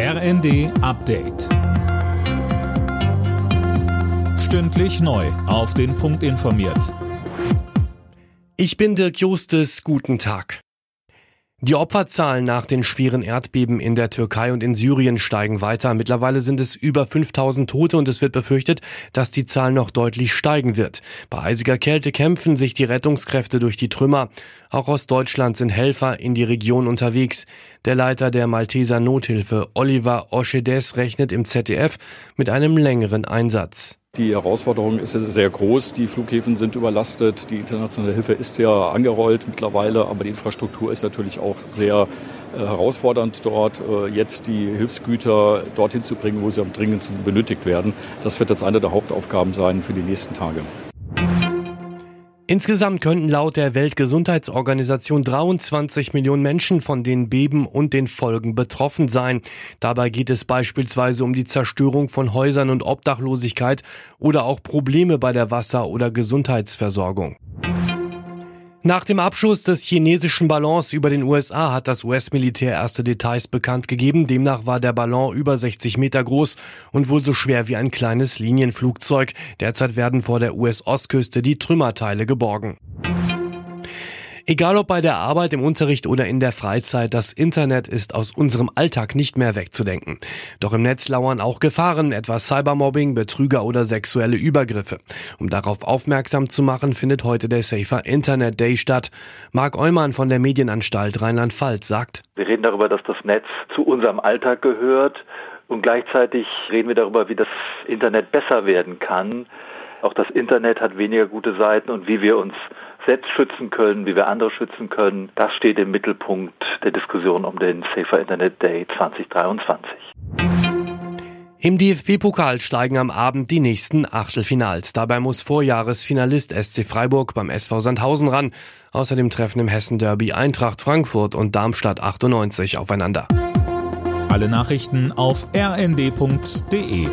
RND Update. Stündlich neu. Auf den Punkt informiert. Ich bin Dirk Justes. Guten Tag. Die Opferzahlen nach den schweren Erdbeben in der Türkei und in Syrien steigen weiter. Mittlerweile sind es über 5000 Tote und es wird befürchtet, dass die Zahl noch deutlich steigen wird. Bei eisiger Kälte kämpfen sich die Rettungskräfte durch die Trümmer. Auch aus Deutschland sind Helfer in die Region unterwegs. Der Leiter der Malteser Nothilfe, Oliver Oschedes, rechnet im ZDF mit einem längeren Einsatz. Die Herausforderung ist sehr groß. Die Flughäfen sind überlastet. Die internationale Hilfe ist ja angerollt mittlerweile, aber die Infrastruktur ist natürlich auch sehr äh, herausfordernd dort, äh, jetzt die Hilfsgüter dorthin zu bringen, wo sie am dringendsten benötigt werden. Das wird jetzt eine der Hauptaufgaben sein für die nächsten Tage. Insgesamt könnten laut der Weltgesundheitsorganisation 23 Millionen Menschen von den Beben und den Folgen betroffen sein. Dabei geht es beispielsweise um die Zerstörung von Häusern und Obdachlosigkeit oder auch Probleme bei der Wasser- oder Gesundheitsversorgung. Nach dem Abschuss des chinesischen Ballons über den USA hat das US-Militär erste Details bekannt gegeben. Demnach war der Ballon über 60 Meter groß und wohl so schwer wie ein kleines Linienflugzeug. Derzeit werden vor der US-Ostküste die Trümmerteile geborgen. Egal ob bei der Arbeit, im Unterricht oder in der Freizeit, das Internet ist aus unserem Alltag nicht mehr wegzudenken. Doch im Netz lauern auch Gefahren, etwa Cybermobbing, Betrüger oder sexuelle Übergriffe. Um darauf aufmerksam zu machen, findet heute der Safer Internet Day statt. Marc Eumann von der Medienanstalt Rheinland-Pfalz sagt, Wir reden darüber, dass das Netz zu unserem Alltag gehört und gleichzeitig reden wir darüber, wie das Internet besser werden kann. Auch das Internet hat weniger gute Seiten und wie wir uns selbst schützen können, wie wir andere schützen können, das steht im Mittelpunkt der Diskussion um den Safer Internet Day 2023. Im DFB-Pokal steigen am Abend die nächsten Achtelfinals. Dabei muss Vorjahresfinalist SC Freiburg beim SV Sandhausen ran. Außerdem treffen im Hessen-Derby Eintracht Frankfurt und Darmstadt 98 aufeinander. Alle Nachrichten auf rnd.de